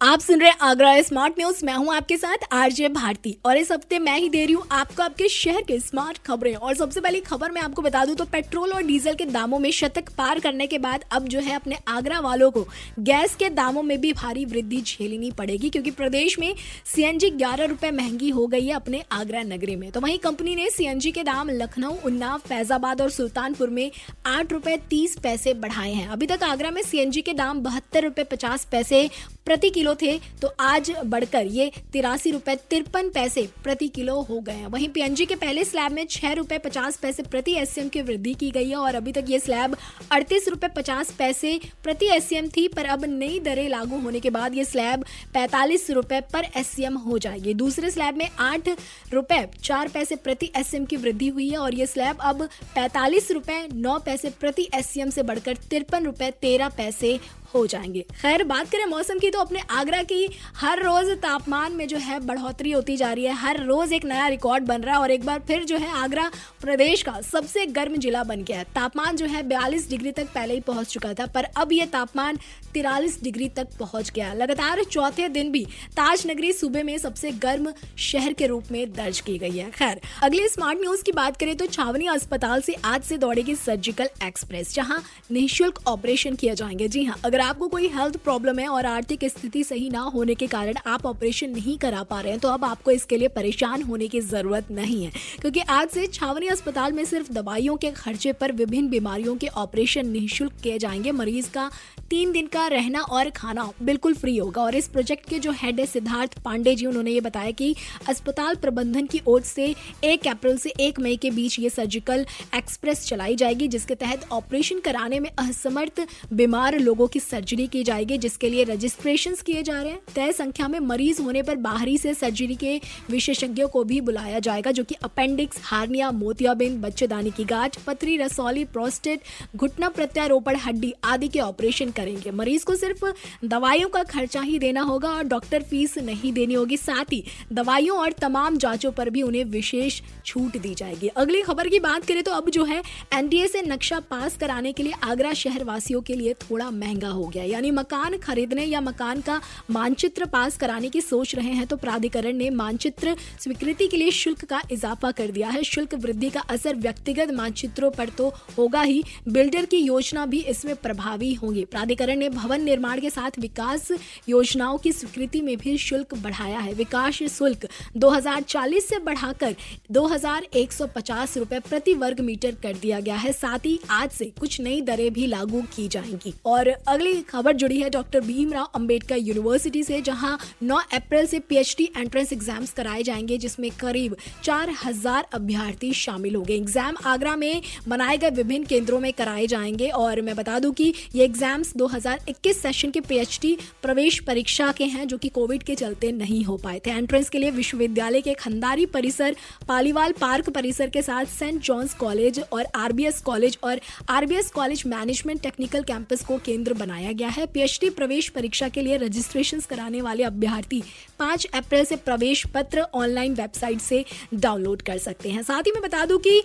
आप सुन रहे हैं आगरा स्मार्ट न्यूज़ मैं हूँ आपके साथ आरजे भारती। और इस हफ़्ते मैं ही दे रही हूँ आपको आपके शहर के स्मार्ट खबरें। और सबसे पहली खबर मैं आपको बता दूँ तो पेट्रोल और डीजल के दामों में शतक पार करने के बाद अब जो है अपने आगरा वालों को गैस के दामों में भी भारी वृद्धि झेलनी पड़ेगी, क्योंकि प्रदेश में सीएनजी ग्यारह रुपए महँगी हो गई है अपने आगरा नगरी में। तो वहीं कंपनी ने सीएनजी के दाम लखनऊ, उन्नाव, फैजाबाद और सुल्तानपुर में आठ रुपए तीस पैसे बढ़ाए हैं। अभी तक आगरा में सीएनजी के दाम बहत्तर रुपए पचास पैसे प्रति किलो थे तो आज बढ़कर ये तिरासी रुपए तिरपन पैसे प्रति किलो हो गए हैं। वहीं पीएनजी के पहले स्लैब में छह रुपए पचास पैसे प्रति एससीएम की वृद्धि की गई है और अभी तक ये स्लैब अड़तीस रुपए पचास पैसे प्रति एससीएम थी, पर अब नई दरें लागू होने के बाद ये स्लैब पैंतालीस रुपए पर एससीएम हो जाएगी। दूसरे स्लैब में आठ रुपए चार पैसे प्रति एससीएम की वृद्धि हुई है और ये स्लैब अब पैंतालीस रुपए नौ पैसे प्रति एससीएम से बढ़कर तिरपन रुपए तेरह पैसे हो जाएँगे। खैर, बात करें मौसम की तो अपने आगरा की हर रोज तापमान में जो है बढ़ोतरी होती जा रही है। हर रोज एक नया रिकॉर्ड बन रहा है और एक बार फिर जो है आगरा प्रदेश का सबसे गर्म जिला बन गया है। तापमान जो है बयालीस डिग्री तक पहले ही पहुँच चुका था, पर अब यह तापमान तिरालीस डिग्री तक पहुँच गया लगातार चौथे दिन भी ताज नगरी सूबे में सबसे गर्म शहर के रूप में दर्ज की गई है। खैर, अगले स्मार्ट न्यूज़ की बात करें तो छावनी अस्पताल से आज से दौड़ेगी सर्जिकल एक्सप्रेस, जहाँ निःशुल्क ऑपरेशन किया जाएँगे। जी हाँ अगर आपको कोई हेल्थ प्रॉब्लम है और आर्थिक स्थिति सही ना होने के कारण आप ऑपरेशन नहीं करा पा रहे हैं तो अब आपको इसके लिए परेशान होने की ज़रूरत नहीं है। क्योंकि आज से छावनी अस्पताल में सिर्फ़ दवाइयों के खर्चे पर विभिन्न बीमारियों के ऑपरेशन निःशुल्क किए जाएँगे। मरीज़ का तीन दिन का रहना और खाना बिल्कुल फ्री होगा। और इस प्रोजेक्ट के जो हेड है, सिद्धार्थ पांडे जी, उन्होंने ये बताया कि अस्पताल प्रबंधन की ओर से एक अप्रैल से एक मई के बीच ये सर्जिकल एक्सप्रेस चलाई जाएगी, जिसके तहत ऑपरेशन कराने में असमर्थ बीमार लोगों की सर्जरी की जाएगी, जिसके लिए रजिस्ट्रेशन किए जा रहे हैं। तय संख्या में मरीज़ होने पर बाहरी से सर्जरी के विशेषज्ञों को भी बुलाया जाएगा, जो कि अपेंडिक्स हार्निया, मोतियाबिंद, बच्चेदानी की गांठ, पथरी, रसौली प्रोस्टेट घुटना प्रत्यारोपण, हड्डी आदि के ऑपरेशन करेंगे। मरीज़ को सिर्फ़ दवाइयों का खर्चा ही देना होगा और डॉक्टर फ़ीस नहीं देनी होगी। साथ ही दवाइयों और तमाम जांचों पर भी उन्हें विशेष छूट दी जाएगी। अगली खबर की बात करें तो अब जो है एनडीए से नक्शा पास कराने के लिए आगरा शहर वासियों के लिए थोड़ा महँगा हो गया यानी मकान खरीदने या मकान का मानचित्र पास कराने की सोच रहे हैं तो प्राधिकरण ने मानचित्र स्वीकृति के लिए शुल्क का इजाफा कर दिया है। शुल्क वृद्धि का असर व्यक्तिगत मानचित्रों पर तो होगा ही, बिल्डर की योजना भी इसमें प्रभावी होंगी। प्राधिकरण ने भवन निर्माण के साथ विकास योजनाओं की स्वीकृति में भी शुल्क बढ़ाया है। विकास शुल्क 2040 से बढ़ाकर 2150 रुपए प्रति वर्ग मीटर कर दिया गया है। साथ ही आज से कुछ नई दरें भी लागू की जाएँगी। और अगली खबर जुड़ी है डॉक्टर भीमराव अंबेडकर यूनिवर्सिटी से, जहाँ 9 अप्रैल से पीएचडी एंट्रेंस एग्ज़ाम्स कराए जाएँगे, जिसमें करीब 4000 अभ्यर्थी शामिल होंगे। एग्ज़ाम आगरा में बनाए गए विभिन्न केंद्रों में कराए जाएँगे और मैं बता दूँ कि ये एग्ज़ाम्स 2021 सेशन के पीएचडी प्रवेश परीक्षा के हैं, जो कि कोविड के चलते नहीं हो पाए थे। एंट्रेंस के लिए विश्वविद्यालय के खंदारी परिसर, पालीवाल पार्क परिसर के साथ सेंट जॉन्स कॉलेज और आरबीएस कॉलेज और RBS College management technical campus को केंद्र बनाया गया है। पीएचडी प्रवेश परीक्षा के लिए रजिस्ट्रेशन कराने वाले अभ्यर्थी पाँच अप्रैल से प्रवेश पत्र ऑनलाइन वेबसाइट से डाउनलोड कर सकते हैं। साथ ही मैं बता दूँ कि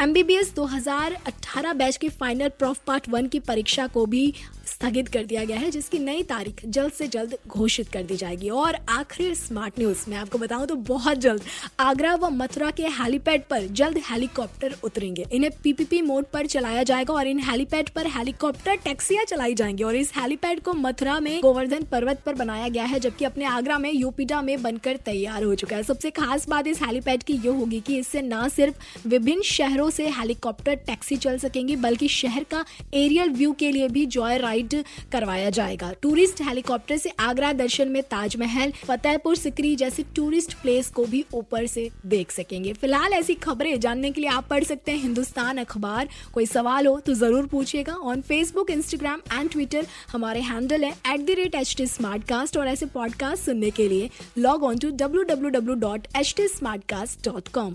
एमबीबीएस 2018 बैच की फाइनल प्रॉफ पार्ट वन की परीक्षा को भी स्थगित कर दिया गया है, जिसकी नई तारीख जल्द से जल्द घोषित कर दी जाएगी। और आखिरी स्मार्ट न्यूज़ मैं आपको बताऊँ तो बहुत जल्द आगरा व मथुरा के हेलीपैड पर जल्द हेलीकॉप्टर उतरेंगे। इन्हें पीपीपी मोड पर चलाया जाएगा और इन हेलीपैड पर हेलीकॉप्टर टैक्सियाँ चलाई जाएँगी। और इस हेलीपैड को मथुरा में गोवर्धन पर्वत पर बनाया गया है, जबकि अपने आगरा में यूपीडा में बनकर तैयार हो चुका है। सबसे खास बात इस हेलीपैड की ये होगी कि इससे न सिर्फ़ विभिन्न शहरों से हेलीकॉप्टर टैक्सी चल सकेंगी, बल्कि शहर का एरियल व्यू के लिए भी जॉय राइड करवाया जाएगा। टूरिस्ट हेलीकॉप्टर से आगरा दर्शन में ताजमहल, फतेहपुर सिकरी जैसे टूरिस्ट प्लेस को भी ऊपर से देख सकेंगे। फ़िलहाल ऐसी खबरें जानने के लिए आप पढ़ सकते हैं हिंदुस्तान अखबार। कोई सवाल हो तो ज़रूर पूछिएगा। On Facebook Instagram and Twitter हमारे हैंडल है at the rate H T smart cast और ऐसे पॉडकास्ट सुनने के लिए log on to W W W dot H T smart cast dot com